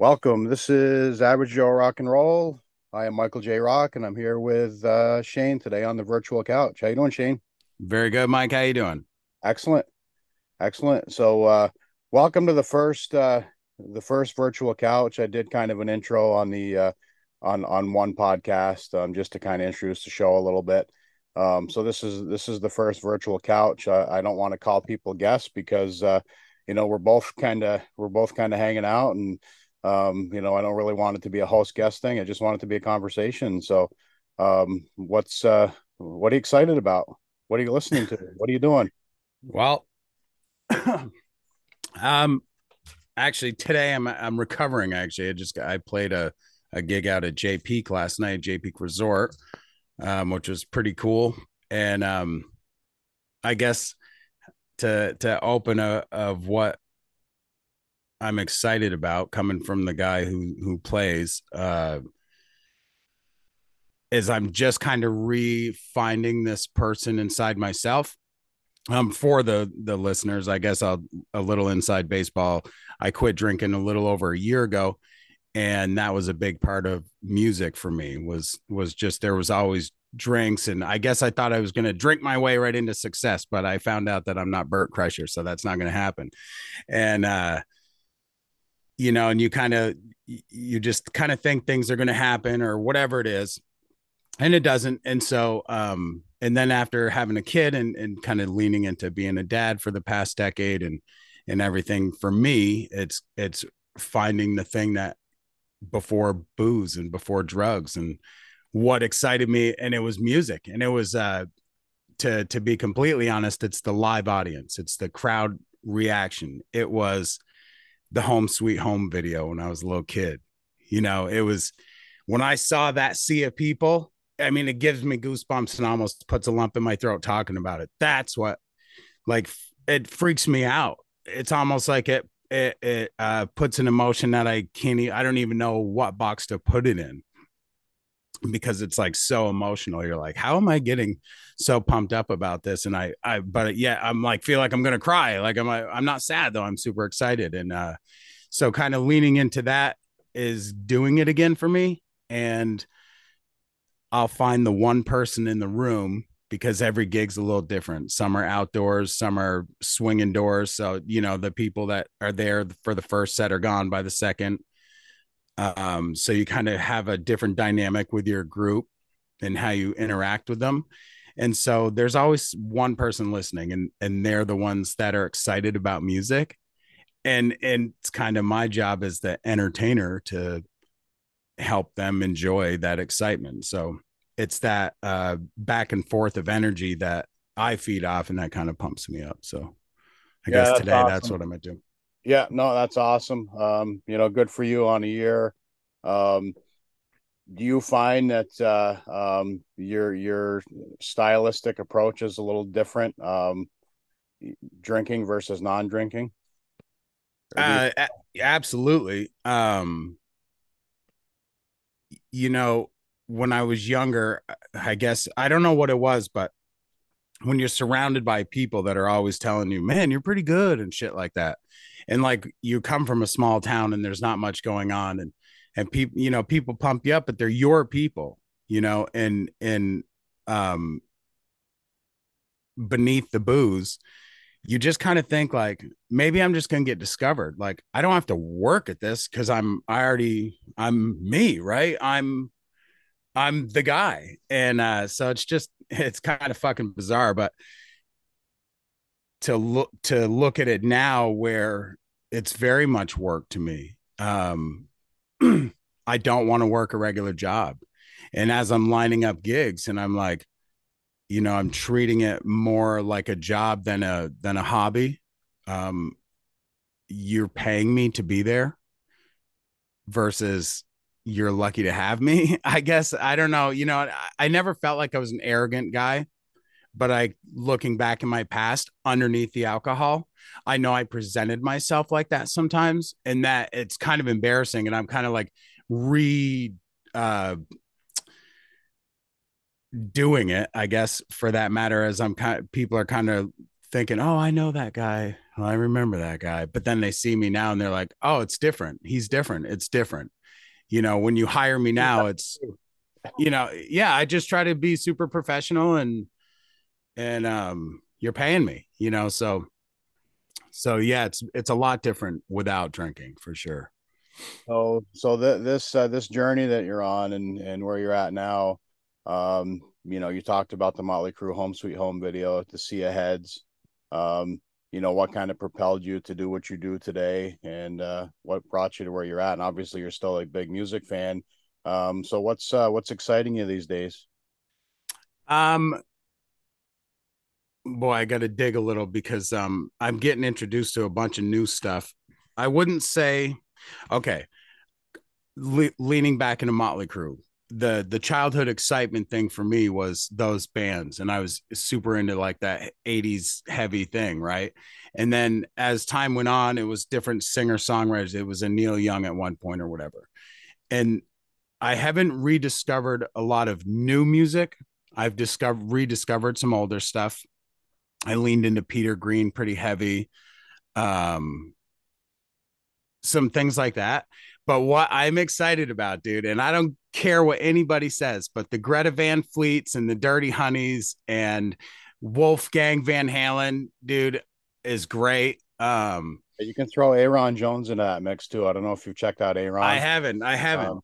Welcome. This is Average Joe Rock and Roll. I am Michael J. Rock, and I'm here with uh, Shane today on the virtual couch. How you doing, Shane? Very good, Mike. How you doing? Excellent, excellent. So, uh, welcome to the first uh, the first virtual couch. I did kind of an intro on the uh, on on one podcast um, just to kind of introduce the show a little bit. Um, so this is this is the first virtual couch. I don't want to call people guests because uh, you know we're both kind of we're both kind of hanging out and um, you know, I don't really want it to be a host guest thing. I just want it to be a conversation. So, um, what's uh, what are you excited about? What are you listening to? What are you doing? Well, um, actually today I'm I'm recovering. Actually, I just I played a a gig out at Jay Peak last night, Jay Peak Resort, um, which was pretty cool. And um, I guess to to open a of what I'm excited about coming from the guy who who plays uh is I'm just kind of refinding this person inside myself. Um, for the the listeners, I guess I'll a little inside baseball. I quit drinking a little over a year ago, and that was a big part of music for me. Was was just there was always drinks, and I guess I thought I was going to drink my way right into success, but I found out that I'm not Bert Kreischer, so that's not going to happen. And uh, you know, and you kind of you just kind of think things are going to happen or whatever it is, and it doesn't. And so, um, and then after having a kid and and kind of leaning into being a dad for the past decade and and everything, for me, it's it's finding the thing that before booze and before drugs and what excited me and it was music and it was uh to to be completely honest it's the live audience it's the crowd reaction it was the home sweet home video when I was a little kid. You know, it was when I saw that sea of people, I mean, it gives me goosebumps and almost puts a lump in my throat talking about it. That's what like it freaks me out. It's almost like it it, it uh, puts an emotion that I can't. I don't even know what box to put it in because it's like so emotional. You're like, how am I getting so pumped up about this? And I, I, but yeah, I'm like, feel like I'm gonna cry. Like I'm, I'm not sad though. I'm super excited, and uh, so kind of leaning into that is doing it again for me. And I'll find the one person in the room because every gig's a little different. Some are outdoors, some are swinging doors. So you know, the people that are there for the first set are gone by the second um, so you kind of have a different dynamic with your group and how you interact with them. And so there's always one person listening and and they're the ones that are excited about music. And and it's kind of my job as the entertainer to help them enjoy that excitement. So it's that uh, back and forth of energy that I feed off and that kind of pumps me up. So I yeah, guess today awesome. that's what I'm gonna do. Yeah, no, that's awesome. Um, you know, good for you on a year. Um, do you find that uh, um, your your stylistic approach is a little different, um, drinking versus non-drinking? Uh, absolutely. Um, you know, when I was younger, I guess I don't know what it was, but when you're surrounded by people that are always telling you, "Man, you're pretty good" and shit like that, and like you come from a small town and there's not much going on and and people you know people pump you up but they're your people you know and and um beneath the booze you just kind of think like maybe i'm just gonna get discovered. Like i don't have to work at this because i'm i already i'm me right? I'm i'm the guy. And uh so it's just it's kind of fucking bizarre but to look to look at it now where it's very much work to me. Um i don't want to work a regular job. And as i'm lining up gigs and i'm like you know i'm treating it more like a job than a than a hobby um you're paying me to be there versus you're lucky to have me i guess. I don't know. You know I, I never felt like i was an arrogant guy but I looking back in my past underneath the alcohol, I know I presented myself like that sometimes and that it's kind of embarrassing and I'm kind of like re uh doing it, I guess for that matter as I'm kind of people are kind of thinking, "Oh, I know that guy. I remember that guy. But then they see me now and they're like, oh, it's different. He's different. It's different. You know, when you hire me now, it's, you know, yeah, I just try to be super professional and, and, um, you're paying me, you know, so, so yeah, it's, it's a lot different without drinking for sure. So, so the, this, uh, this journey that you're on and, and where you're at now, um, you know, you talked about the Motley Crue Home Sweet Home video, the Sea of Heads. Um, you know, what kind of propelled you to do what you do today and uh, what brought you to where you're at. And obviously you're still a big music fan. Um, so what's uh, what's exciting you these days? Um boy, I got to dig a little because um I'm getting introduced to a bunch of new stuff. I wouldn't say okay, le- leaning back into Motley Crue the the childhood excitement thing for me was those bands and i was super into like that 80s heavy thing right? And then as time went on it was different singer songwriters it was a neil young at one point or whatever. And i haven't rediscovered a lot of new music. I've discovered rediscovered some older stuff i leaned into peter green pretty heavy um some things like that but what I'm excited about, dude, and I don't care what anybody says, but the Greta Van Fleets and the Dirty Honeys and Wolfgang Van Halen, dude, is great. Um, you can throw Aaron Jones into that mix too. I don't know if you've checked out Aaron. I haven't. I haven't. Um,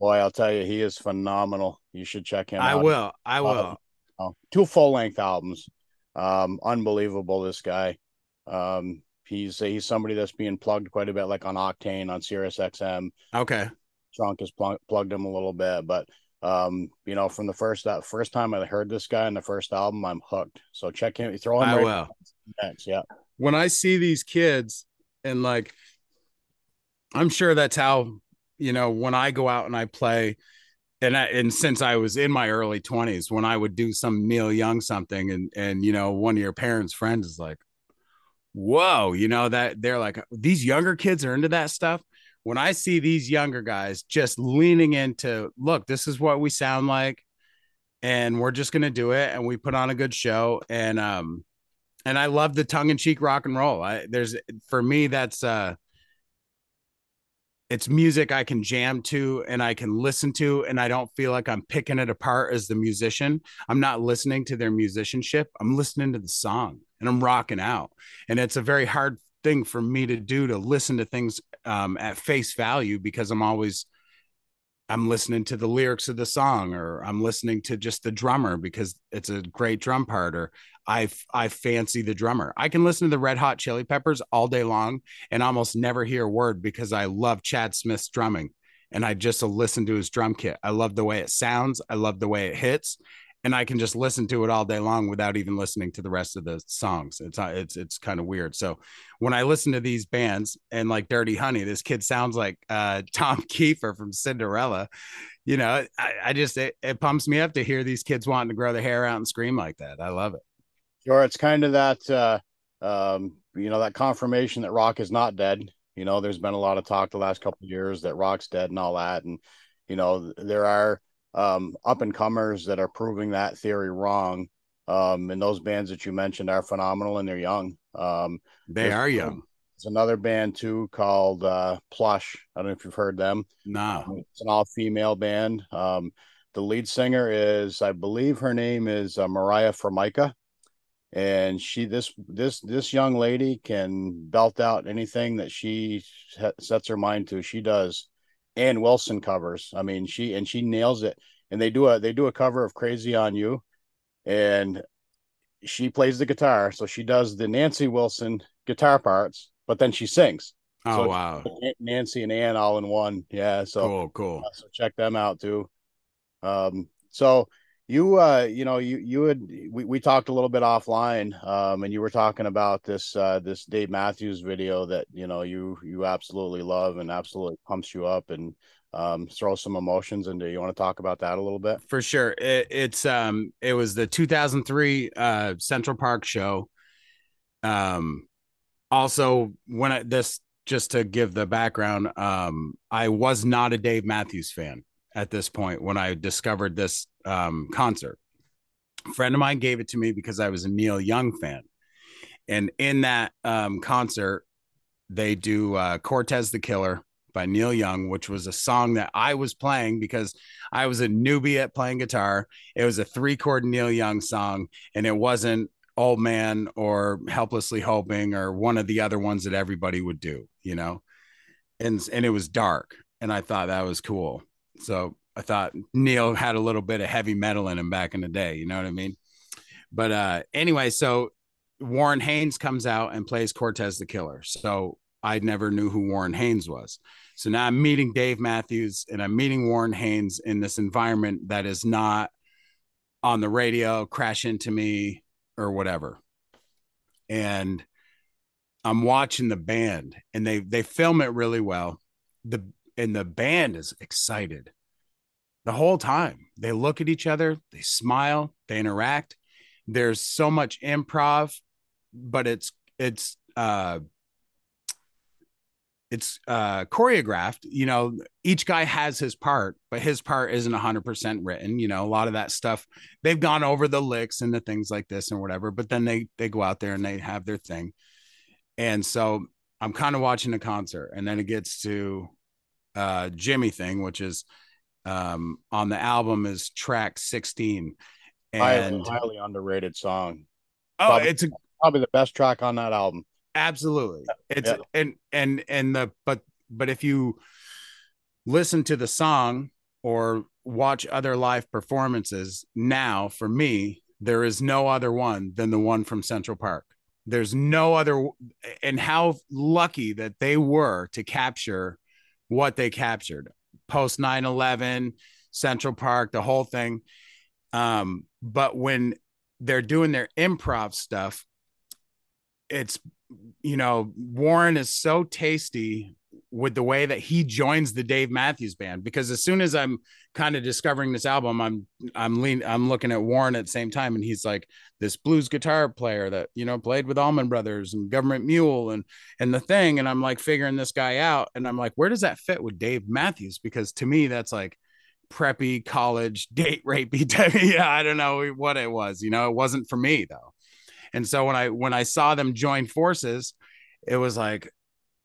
boy, I'll tell you, he is phenomenal. You should check him I out. will. I will. Uh, two full length albums. Um, unbelievable, this guy. Um, He's he's somebody that's being plugged quite a bit, like on Octane on Sirius XM. Okay, Trunk has pl- plugged him a little bit, but um, you know, from the first that first time I heard this guy in the first album, I'm hooked. So check him, throw him. I right will. Next, yeah. When I see these kids, and like, I'm sure that's how you know when I go out and I play. And, I, and since I was in my early 20s, when I would do some Neil Young something, and and you know one of your parents' friends is like, whoa, you know, that they're like, these younger kids are into that stuff. When I see these younger guys just leaning into, look, this is what we sound like, and we're just gonna do it, and we put on a good show, and um, and I love the tongue in cheek rock and roll. I there's for me that's uh it's music I can jam to and I can listen to, and I don't feel like I'm picking it apart as the musician. I'm not listening to their musicianship. I'm listening to the song and I'm rocking out. And it's a very hard thing for me to do to listen to things um, at face value because I'm always I'm listening to the lyrics of the song or I'm listening to just the drummer because it's a great drum part or I I fancy the drummer. I can listen to the Red Hot Chili Peppers all day long and almost never hear a word because I love Chad Smith's drumming and I just listen to his drum kit. I love the way it sounds, I love the way it hits and I can just listen to it all day long without even listening to the rest of the songs. It's uh, it's it's kind of weird. So when I listen to these bands and like Dirty Honey, this kid sounds like uh, Tom Kiefer from Cinderella. You know, I, I just it, it, pumps me up to hear these kids wanting to grow their hair out and scream like that. I love it. Sure, it's kind of that uh, um, you know that confirmation that rock is not dead. You know, there's been a lot of talk the last couple years that rock's dead and all that, and you know there are um, up and comers that are proving that theory wrong. Um, and those bands that you mentioned are phenomenal and they're young. Um, they are young. There's another band too called uh, Plush. I don't know if you've heard them. No, um, it's an all female band. Um, the lead singer is, I believe, her name is uh, Mariah Formica, and she this this this young lady can belt out anything that she sets her mind to. She does Ann Wilson covers. I mean, she and she nails it. And they do a they do a cover of Crazy on You, and she plays the guitar. So she does the Nancy Wilson guitar parts, but then she sings. Oh so wow! Nancy and Ann all in one. Yeah. So cool, cool. Uh, so check them out too. Um. So you uh you know you you had we, we talked a little bit offline um and you were talking about this uh this Dave Matthews video that you know you you absolutely love and absolutely pumps you up and um throw some emotions into you. Want to talk about that a little bit? For sure. It, it's um it was the 2003 uh Central Park show. Um also when I, this just to give the background um I was not a Dave Matthews fan at this point when I discovered this um, concert. A friend of mine gave it to me because I was a Neil Young fan. And in that um, concert, they do uh, Cortez the Killer by Neil Young, which was a song that I was playing because I was a newbie at playing guitar. It was a three chord Neil Young song, and it wasn't Old Man or Helplessly Hoping or one of the other ones that everybody would do, you know? And, and it was dark. And I thought that was cool. So I thought Neil had a little bit of heavy metal in him back in the day. You know what I mean? But uh, anyway, so Warren Haynes comes out and plays Cortez the Killer. So I never knew who Warren Haynes was. So now I'm meeting Dave Matthews and I'm meeting Warren Haynes in this environment that is not on the radio, crash into me or whatever. And I'm watching the band and they they film it really well. The and the band is excited the whole time. They look at each other, they smile, they interact. There's so much improv, but it's it's uh it's uh choreographed you know each guy has his part but his part isn't 100% written you know a lot of that stuff they've gone over the licks and the things like this and whatever but then they they go out there and they have their thing and so i'm kind of watching the concert and then it gets to uh jimi thing which is um on the album is track 16 and highly, highly underrated song. Oh probably, it's a, probably the best track on that album. Absolutely. It's Yeah. and and and the but but if you listen to the song or watch other live performances now for me there is no other one than the one from central park. There's no other and how lucky that they were to capture what they captured post 9-11 central park the whole thing. Um but when they're doing their improv stuff it's you know warren is so tasty with the way that he joins the dave matthews band because as soon as i'm kind of discovering this album i'm i'm lean i'm looking at warren at the same time and he's like this blues guitar player that you know played with allman brothers and government mule and and the thing and i'm like figuring this guy out and i'm like where does that fit with dave matthews? Because to me that's like preppy college date rapey yeah i don't know what it was you know it wasn't for me though. And so when I when I saw them join forces, it was like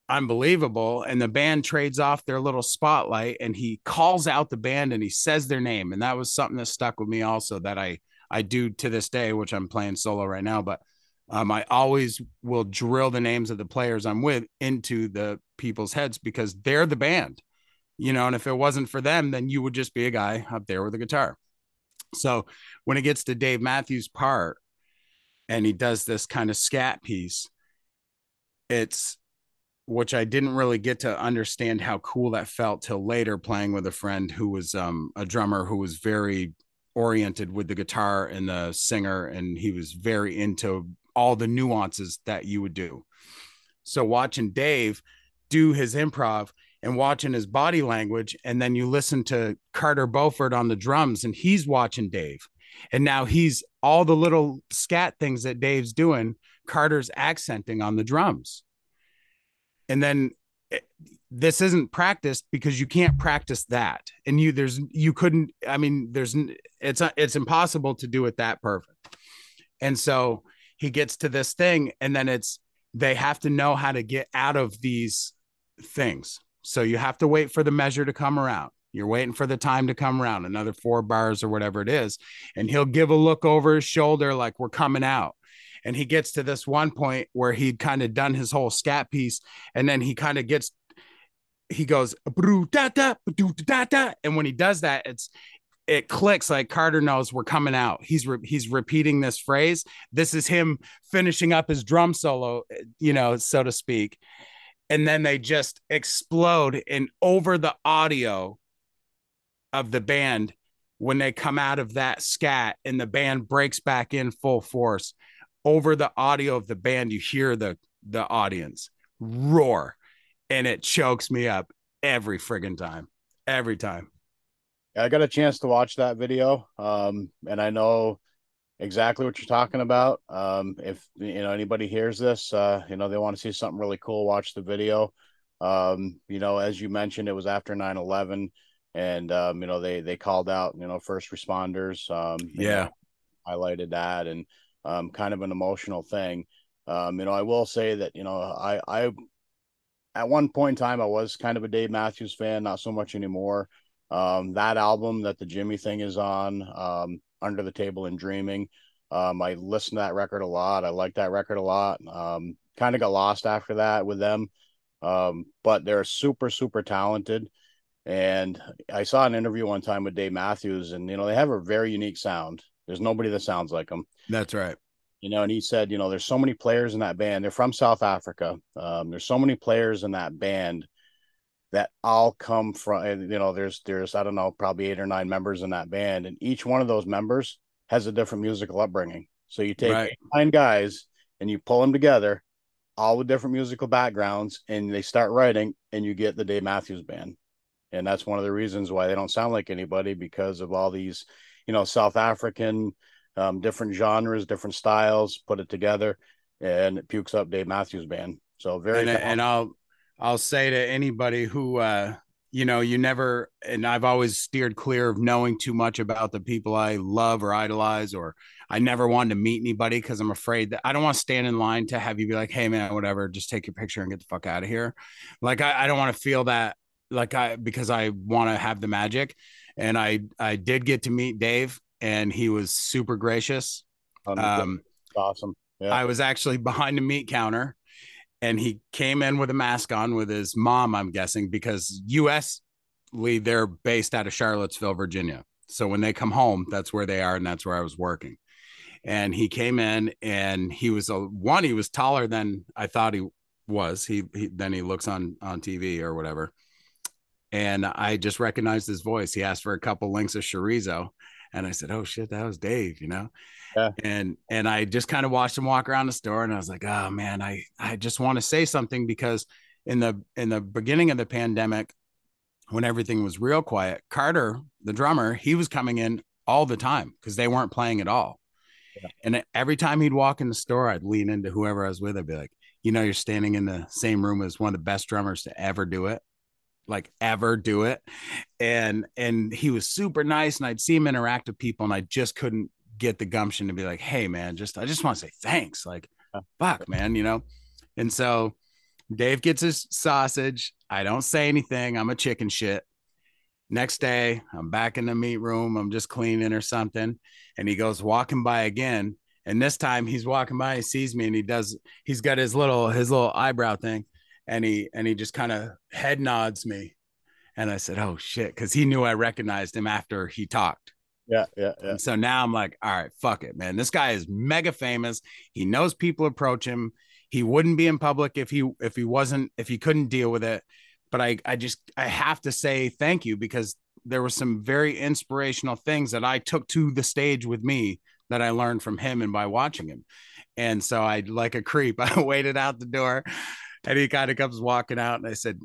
unbelievable. And the band trades off their little spotlight and he calls out the band and he says their name. And that was something that stuck with me also that I I do to this day, which I'm playing solo right now. But um, I always will drill the names of the players I'm with into the people's heads because they're the band, you know. And if it wasn't for them, then you would just be a guy up there with a guitar. So when it gets to Dave Matthews' part, and he does this kind of scat piece it's which i didn't really get to understand how cool that felt till later playing with a friend who was um, a drummer who was very oriented with the guitar and the singer and he was very into all the nuances that you would do so watching dave do his improv and watching his body language and then you listen to carter beauford on the drums and he's watching dave and now he's all the little scat things that Dave's doing, Carter's accenting on the drums. And then it, this isn't practiced because you can't practice that. And you there's you couldn't I mean there's it's it's impossible to do it that perfect. And so he gets to this thing and then it's they have to know how to get out of these things. So you have to wait for the measure to come around. You're waiting for the time to come around, another four bars or whatever it is. And he'll give a look over his shoulder like we're coming out. And he gets to this one point where he'd kind of done his whole scat piece. And then he kind of gets, he goes, da da da da. And when he does that, it's, it clicks like Carter knows we're coming out. He's re- he's repeating this phrase. This is him finishing up his drum solo, you know, so to speak. And then they just explode and over the audio of the band when they come out of that scat and the band breaks back in full force over the audio of the band you hear the the audience roar and it chokes me up every friggin time every time. I got a chance to watch that video um and i know exactly what you're talking about. Um if you know anybody hears this uh you know they want to see something really cool watch the video. Um you know as you mentioned it was after 9 11 and um, you know they they called out you know first responders um, yeah. know, highlighted that and um, kind of an emotional thing Um, you know, I will say that you know I I at one point in time I was kind of a Dave Matthews fan, not so much anymore. Um, that album that the Jimi Thing is on, um, Under the Table and Dreaming. Um, I listened to that record a lot. I like that record a lot. Um, kind of got lost after that with them. Um, but they're super, super talented. And I saw an interview one time with Dave Matthews, and you know, they have a very unique sound. There's nobody that sounds like them. That's right. You know, and he said, you know, there's so many players in that band. They're from South Africa. Um, there's so many players in that band that all come from you know there's there's i don't know probably eight or nine members in that band and each one of those members has a different musical upbringing so you take right. nine guys and you pull them together all with different musical backgrounds and they start writing and you get the dave matthews band and that's one of the reasons why they don't sound like anybody because of all these you know south african um, different genres different styles put it together and it pukes up dave matthews band. So very and, and i'll i'll say to anybody who uh you know you never and i've always steered clear of knowing too much about the people i love or idolize or i never wanted to meet anybody because i'm afraid that i don't want to stand in line to have you be like hey man whatever just take your picture and get the fuck out of here. Like i, I don't want to feel that like I because I want to have the magic. And I I did get to meet Dave, and he was super gracious. Um, awesome. Yeah. I was actually behind the meat counter, and he came in with a mask on with his mom. I'm guessing because U.S. they're based out of Charlottesville, Virginia. So when they come home, that's where they are, and that's where I was working. And he came in, and he was a one. He was taller than I thought he was. He, he then he looks on on TV or whatever and I just recognized his voice. He asked for a couple links of chorizo, and I said, "Oh shit, that was Dave," you know. Yeah. And and I just kind of watched him walk around the store, and I was like, "Oh man, I I just want to say something because in the in the beginning of the pandemic, when everything was real quiet, Carter, the drummer, he was coming in all the time because they weren't playing at all." Yeah. And every time he'd walk in the store, I'd lean into whoever I was with. I'd be like, "You know, you're standing in the same room as one of the best drummers to ever do it." Like ever do it. And and he was super nice and i'd see him interact with people and i just couldn't get the gumption to be like hey man just i just want to say thanks like fuck man you know? And so dave gets his sausage. I don't say anything. I'm a chicken shit. Next day i'm back in the meat room. I'm just cleaning or something. And he goes walking by again. And this time he's walking by he sees me and he does he's got his little his little eyebrow thing and he and he just kind of head nods me. And i said oh shit because he knew i recognized him after he talked. Yeah yeah yeah. And so now i'm like all right fuck it man. This guy is mega famous. He knows people approach him. He wouldn't be in public if he if he wasn't if he couldn't deal with it. But i i just i have to say thank you because there were some very inspirational things that i took to the stage with me that i learned from him and by watching him. And so i like a creep i waited out the door and he kind of comes walking out, and I said,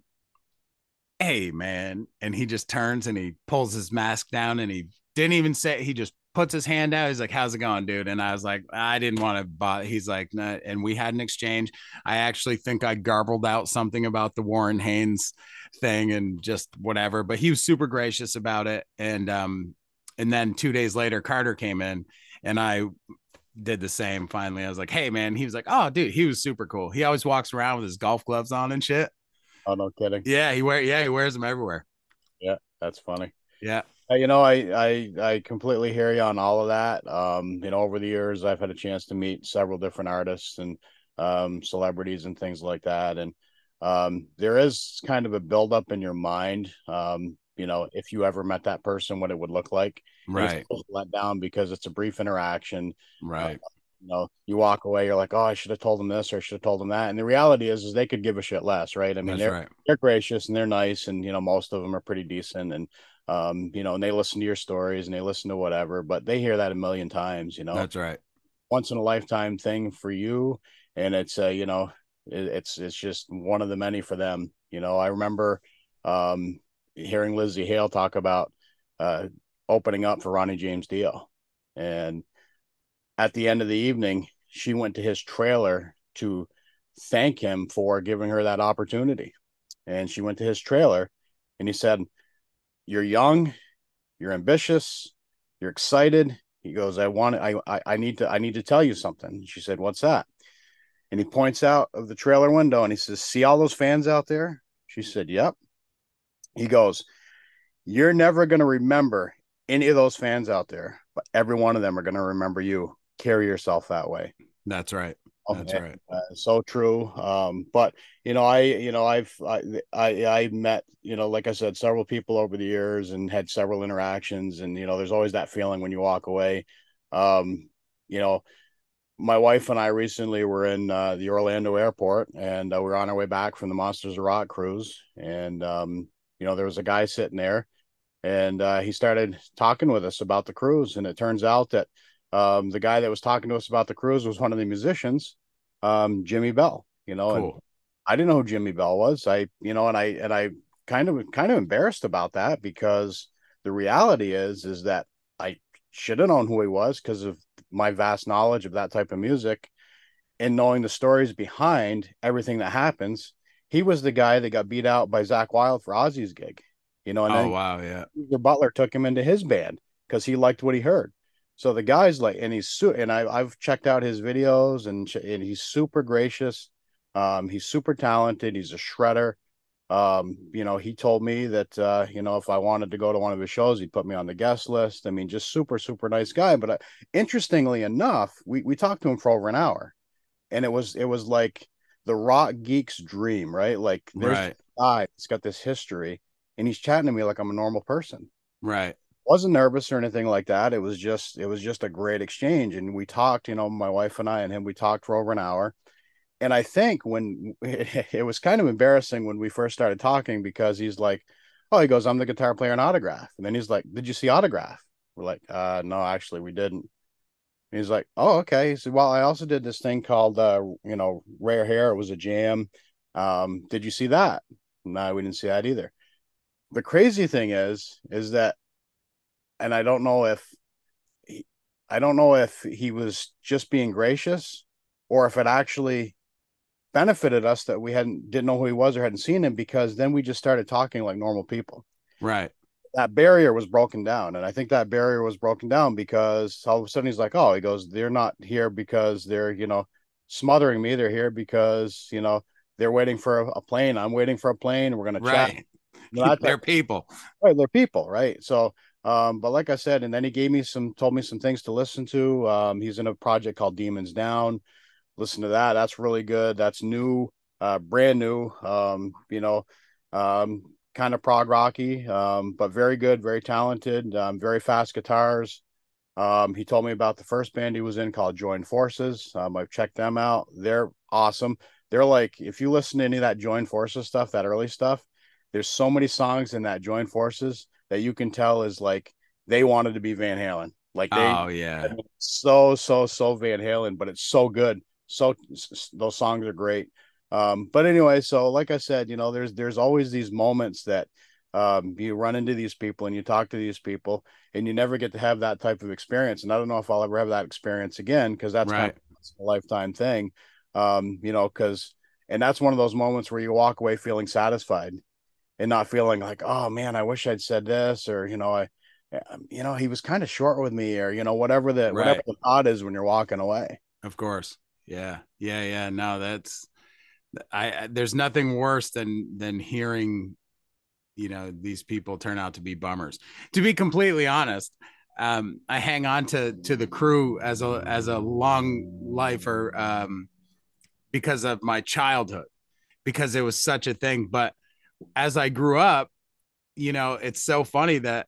"Hey, man!" And he just turns and he pulls his mask down, and he didn't even say. He just puts his hand out. He's like, "How's it going, dude?" And I was like, "I didn't want to." But he's like, nah. and we had an exchange. I actually think I garbled out something about the Warren Haynes thing and just whatever. But he was super gracious about it. And um, and then two days later, Carter came in, and I did the same finally. I was like, hey man, he was like, oh dude, he was super cool. He always walks around with his golf gloves on and shit. Oh no kidding. Yeah, he wear yeah, he wears them everywhere. Yeah, that's funny. Yeah. You know, I, I I completely hear you on all of that. Um, you know, over the years I've had a chance to meet several different artists and um celebrities and things like that. And um there is kind of a buildup in your mind. Um, you know, if you ever met that person, what it would look like. Right. Let down because it's a brief interaction. Right. Uh, you know, you walk away, you're like, oh, I should have told them this or I should have told them that. And the reality is, is they could give a shit less, right? I mean, That's they're right. they're gracious and they're nice, and you know, most of them are pretty decent, and um, you know, and they listen to your stories and they listen to whatever, but they hear that a million times, you know. That's right. Once in a lifetime thing for you, and it's uh, you know, it, it's it's just one of the many for them. You know, I remember um hearing Lzzy Hale talk about uh, opening up for Ronnie James Dio. And at the end of the evening, she went to his trailer to thank him for giving her that opportunity. And she went to his trailer and he said, You're young, you're ambitious, you're excited. He goes, I want I I, I need to I need to tell you something. She said, What's that? and he points out of the trailer window and he says, "See all those fans out there?" She said, "Yep." He goes, "You're never going to remember any of those fans out there, but every one of them are going to remember you. Carry yourself that way." That's right. That's right. Uh, so true. Um, but you know, I, you know, I've, I, I, I met, you know, like I said, several people over the years and had several interactions, and you know, there's always that feeling when you walk away. Um, you know, my wife and I recently were in uh, the Orlando airport, and uh, we are on our way back from the Monsters of Rock cruise, and um, you know, there was a guy sitting there, and uh, he started talking with us about the cruise, and it turns out that um, the guy that was talking to us about the cruise was one of the musicians, um, Jimi Bell. You know, cool. and I didn't know who Jimi Bell was. I, you know, and I and I kind of kind of embarrassed about that because the reality is is that I should have known who he was because of my vast knowledge of that type of music and knowing the stories behind everything that happens. He was the guy that got beat out by Zakk Wylde for Ozzy's gig. You know, and oh wow, yeah. The Butler took him into his band because he liked what he heard. So the guy's like, and he's su- and I I've checked out his videos and and he's super gracious. Um, he's super talented. He's a shredder. Um, you know, he told me that uh, you know if I wanted to go to one of his shows, he'd put me on the guest list. I mean, just super super nice guy. But uh, interestingly enough, we we talked to him for over an hour, and it was it was like the rock geek's dream, right? Like there's right. guy, he's got this history, and he's chatting to me like I'm a normal person. Right wasn't nervous or anything like that. It was just it was just a great exchange, and we talked. You know, my wife and I and him, we talked for over an hour. And I think when it, it was kind of embarrassing when we first started talking because he's like, "Oh, he goes, I'm the guitar player in Autograph," and then he's like, "Did you see Autograph?" We're like, "Uh, no, actually, we didn't." And he's like, "Oh, okay." He said, "Well, I also did this thing called, uh, you know, Rare Hair. It was a jam. Um, did you see that?" No, we didn't see that either. The crazy thing is, is that and I don't know if he, I don't know if he was just being gracious or if it actually benefited us that we hadn't didn't know who he was or hadn't seen him because then we just started talking like normal people. Right. That barrier was broken down. And I think that barrier was broken down because all of a sudden he's like, Oh, he goes, They're not here because they're, you know, smothering me. They're here because, you know, they're waiting for a, a plane. I'm waiting for a plane. We're gonna right. chat. Know, they're people. Right, they're people, right? So um, but like I said, and then he gave me some, told me some things to listen to. Um, he's in a project called Demons Down. Listen to that. That's really good. That's new, uh, brand new. Um, you know, um, kind of prog rocky, um, but very good, very talented, um, very fast guitars. Um, he told me about the first band he was in called Join Forces. Um, I've checked them out. They're awesome. They're like, if you listen to any of that Join Forces stuff, that early stuff, there's so many songs in that Join Forces that you can tell is like they wanted to be Van Halen. Like they, oh yeah, so so so Van Halen, but it's so good. So those songs are great. Um, but anyway, so like I said, you know, there's there's always these moments that um, you run into these people and you talk to these people, and you never get to have that type of experience. And I don't know if I'll ever have that experience again because that's right. kind of a lifetime thing. Um, you know, because and that's one of those moments where you walk away feeling satisfied and not feeling like, oh man, I wish I'd said this, or you know, I, um, you know, he was kind of short with me, or you know, whatever the right. whatever the thought is when you're walking away. Of course, yeah, yeah, yeah. No, that's I. There's nothing worse than than hearing, you know, these people turn out to be bummers. To be completely honest, um, I hang on to to the crew as a as a long lifer um, because of my childhood, because it was such a thing, but as I grew up, you know, it's so funny that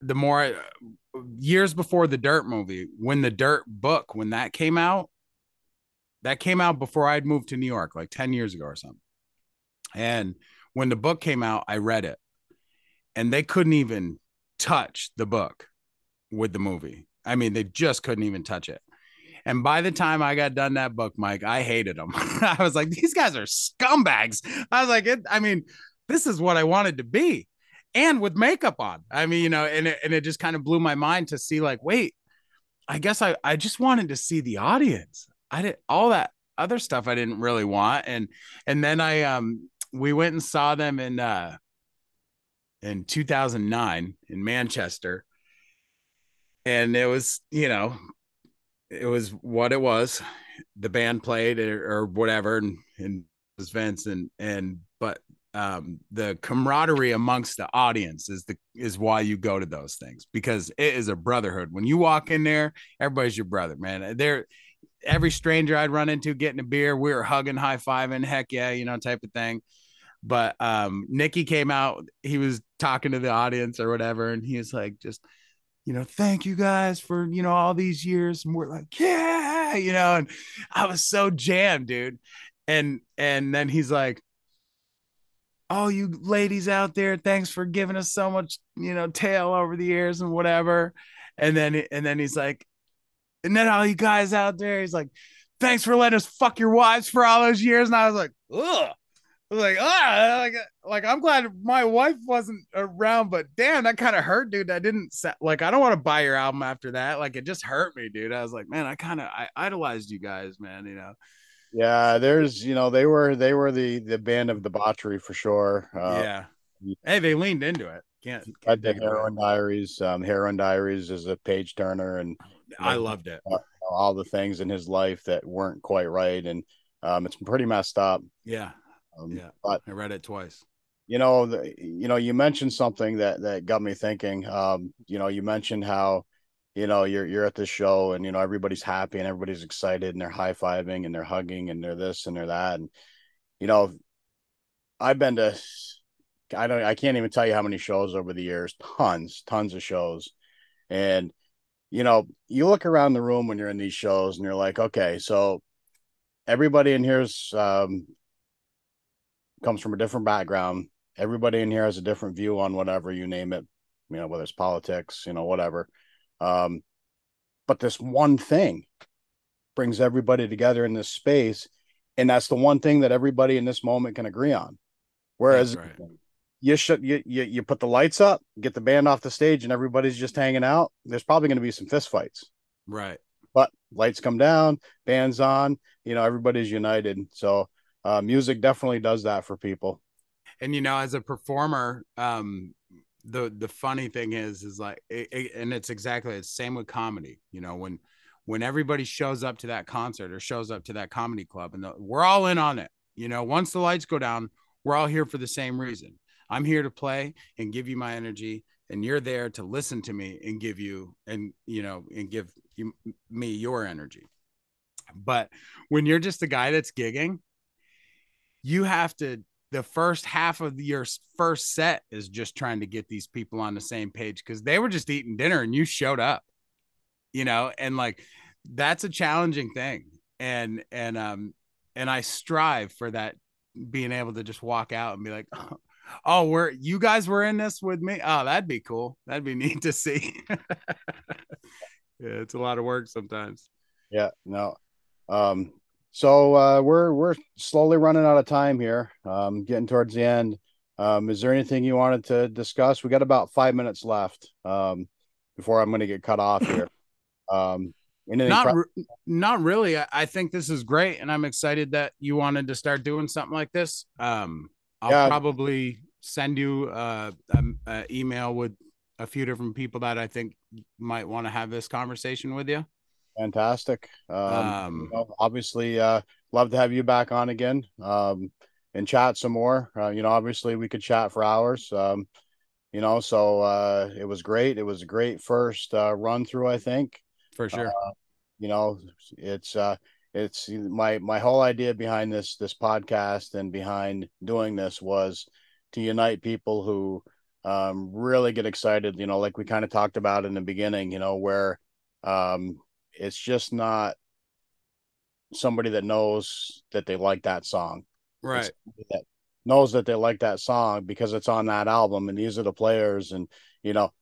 the more years before the Dirt movie, when the Dirt book, when that came out, that came out before I'd moved to New York, like 10 years ago or something. And when the book came out, I read it and they couldn't even touch the book with the movie. I mean, they just couldn't even touch it. And by the time I got done that book, Mike, I hated them. I was like, these guys are scumbags. I was like, it, I mean, this is what I wanted to be. And with makeup on. I mean, you know, and it, and it just kind of blew my mind to see, like, wait, I guess I, I just wanted to see the audience. I did all that other stuff I didn't really want. And and then I um we went and saw them in uh in 2009 in Manchester. And it was, you know, it was what it was the band played or, or whatever, and, and was Vince and and but um, the camaraderie amongst the audience is the is why you go to those things because it is a brotherhood. When you walk in there, everybody's your brother, man. They're every stranger I'd run into getting a beer, we were hugging, high fiving, heck yeah, you know, type of thing. But um, Nikki came out, he was talking to the audience or whatever, and he was like, just you know, thank you guys for you know all these years. And we're like, yeah, you know, and I was so jammed, dude. And and then he's like, oh you ladies out there thanks for giving us so much you know tail over the years and whatever and then and then he's like and then all you guys out there he's like thanks for letting us fuck your wives for all those years and i was like ugh I was like ah like like i'm glad my wife wasn't around but damn that kind of hurt dude i didn't like i don't want to buy your album after that like it just hurt me dude i was like man i kind of i idolized you guys man you know yeah, there's you know they were they were the the band of debauchery for sure. Uh, yeah. Hey, they leaned into it. Can't, can't the Heroin Diaries. Um, Heroin Diaries is a page turner, and I loved it. Uh, all the things in his life that weren't quite right, and um, it's pretty messed up. Yeah, um, yeah. But I read it twice. You know, the, you know, you mentioned something that that got me thinking. Um, you know, you mentioned how you know you're you're at the show and you know everybody's happy and everybody's excited and they're high-fiving and they're hugging and they're this and they're that and you know i've been to i don't i can't even tell you how many shows over the years tons tons of shows and you know you look around the room when you're in these shows and you're like okay so everybody in here's um comes from a different background everybody in here has a different view on whatever you name it you know whether it's politics you know whatever um, but this one thing brings everybody together in this space. And that's the one thing that everybody in this moment can agree on. Whereas right. You should you, you you put the lights up, get the band off the stage, and everybody's just hanging out. There's probably going to be some fist fights. Right. But lights come down, bands on, you know, everybody's united. So uh, music definitely does that for people. And you know, as a performer, um, the the funny thing is is like it, it, and it's exactly the same with comedy you know when when everybody shows up to that concert or shows up to that comedy club and the, we're all in on it you know once the lights go down we're all here for the same reason i'm here to play and give you my energy and you're there to listen to me and give you and you know and give you me your energy. But when you're just a guy that's gigging you have to the first half of your first set is just trying to get these people on the same page because they were just eating dinner and you showed up you know? And like that's a challenging thing. And and um and i strive for that being able to just walk out and be like oh, oh we're you guys were in this with me oh that'd be cool that'd be neat to see yeah it's a lot of work sometimes yeah no um so uh, we're we're slowly running out of time here, um, getting towards the end. Um, is there anything you wanted to discuss? We got about five minutes left um, before I'm going to get cut off here. Um, not re- not really. I, I, think this is great, and I'm excited that you wanted to start doing something like this. Um, I'll yeah. probably send you uh, an email with a few different people that I think might want to have this conversation with you. Fantastic. Um, um you know, obviously, uh, love to have you back on again um, and chat some more. Uh, you know, obviously, we could chat for hours. Um, you know, so uh, it was great. It was a great first uh, run through. I think for sure. Uh, you know, it's uh, it's my my whole idea behind this this podcast and behind doing this was to unite people who um, really get excited. You know, like we kind of talked about in the beginning. You know, where um, it's just not somebody that knows that they like that song. Right. That knows that they like that song because it's on that album and these are the players and you know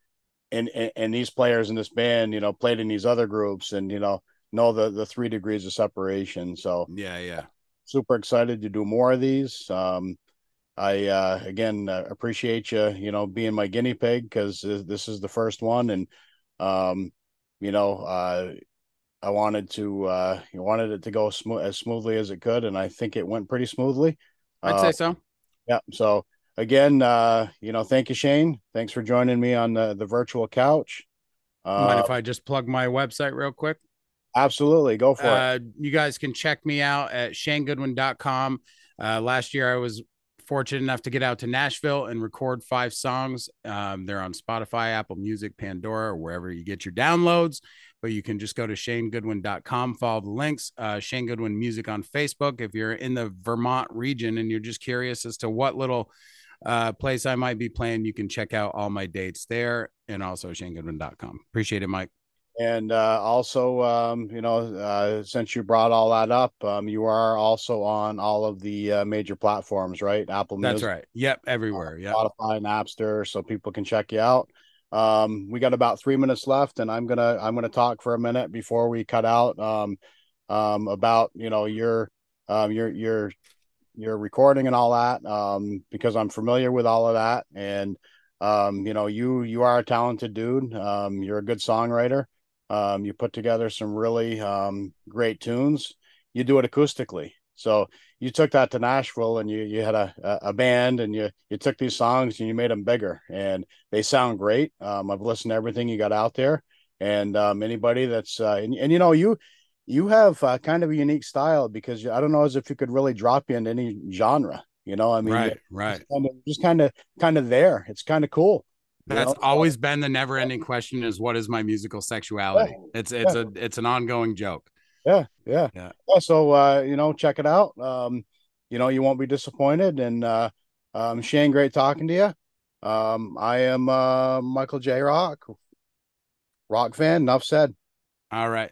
and, and and these players in this band, you know, played in these other groups and you know know the the three degrees of separation. So yeah, yeah. Super excited to do more of these. Um I uh again uh, appreciate you, you know, being my guinea pig because this is the first one and um you know, uh I wanted to uh wanted it to go smooth as smoothly as it could, and I think it went pretty smoothly. I'd uh, say so. Yeah. So again, uh, you know, thank you, Shane. Thanks for joining me on the the virtual couch. Uh, Mind if I just plug my website real quick? Absolutely. Go for Uh, it. you guys can check me out at shanegoodwin.com. Uh, last year, I was fortunate enough to get out to Nashville and record five songs. Um, they're on Spotify, Apple Music, Pandora, or wherever you get your downloads. But you can just go to shanegoodwin.com, follow the links. Uh, Shane Goodwin Music on Facebook. If you're in the Vermont region and you're just curious as to what little uh, place I might be playing, you can check out all my dates there and also shanegoodwin.com. Appreciate it, Mike. And uh, also, um, you know, uh, since you brought all that up, um, you are also on all of the uh, major platforms, right? Apple That's Music, right. Yep, everywhere. Yep. Spotify, Napster, so people can check you out. Um, we got about three minutes left, and I'm gonna I'm gonna talk for a minute before we cut out um, um, about you know your um, your your your recording and all that um, because I'm familiar with all of that, and um, you know you you are a talented dude. Um, you're a good songwriter. Um, you put together some really um, great tunes. You do it acoustically, so you took that to Nashville and you you had a a band and you you took these songs and you made them bigger and they sound great. Um, I've listened to everything you got out there, and um, anybody that's uh, and, and you know you you have uh, kind of a unique style because I don't know as if you could really drop you into any genre. You know, I mean, right, right. Just kind of, just kind of, kind of there. It's kind of cool. That's know? always been the never-ending question: is what is my musical sexuality? Yeah. It's it's yeah. a it's an ongoing joke. Yeah, yeah, yeah. yeah so uh, you know, check it out. Um, you know, you won't be disappointed. And uh, um, Shane, great talking to you. Um, I am uh, Michael J. Rock, rock fan. Enough said. All right.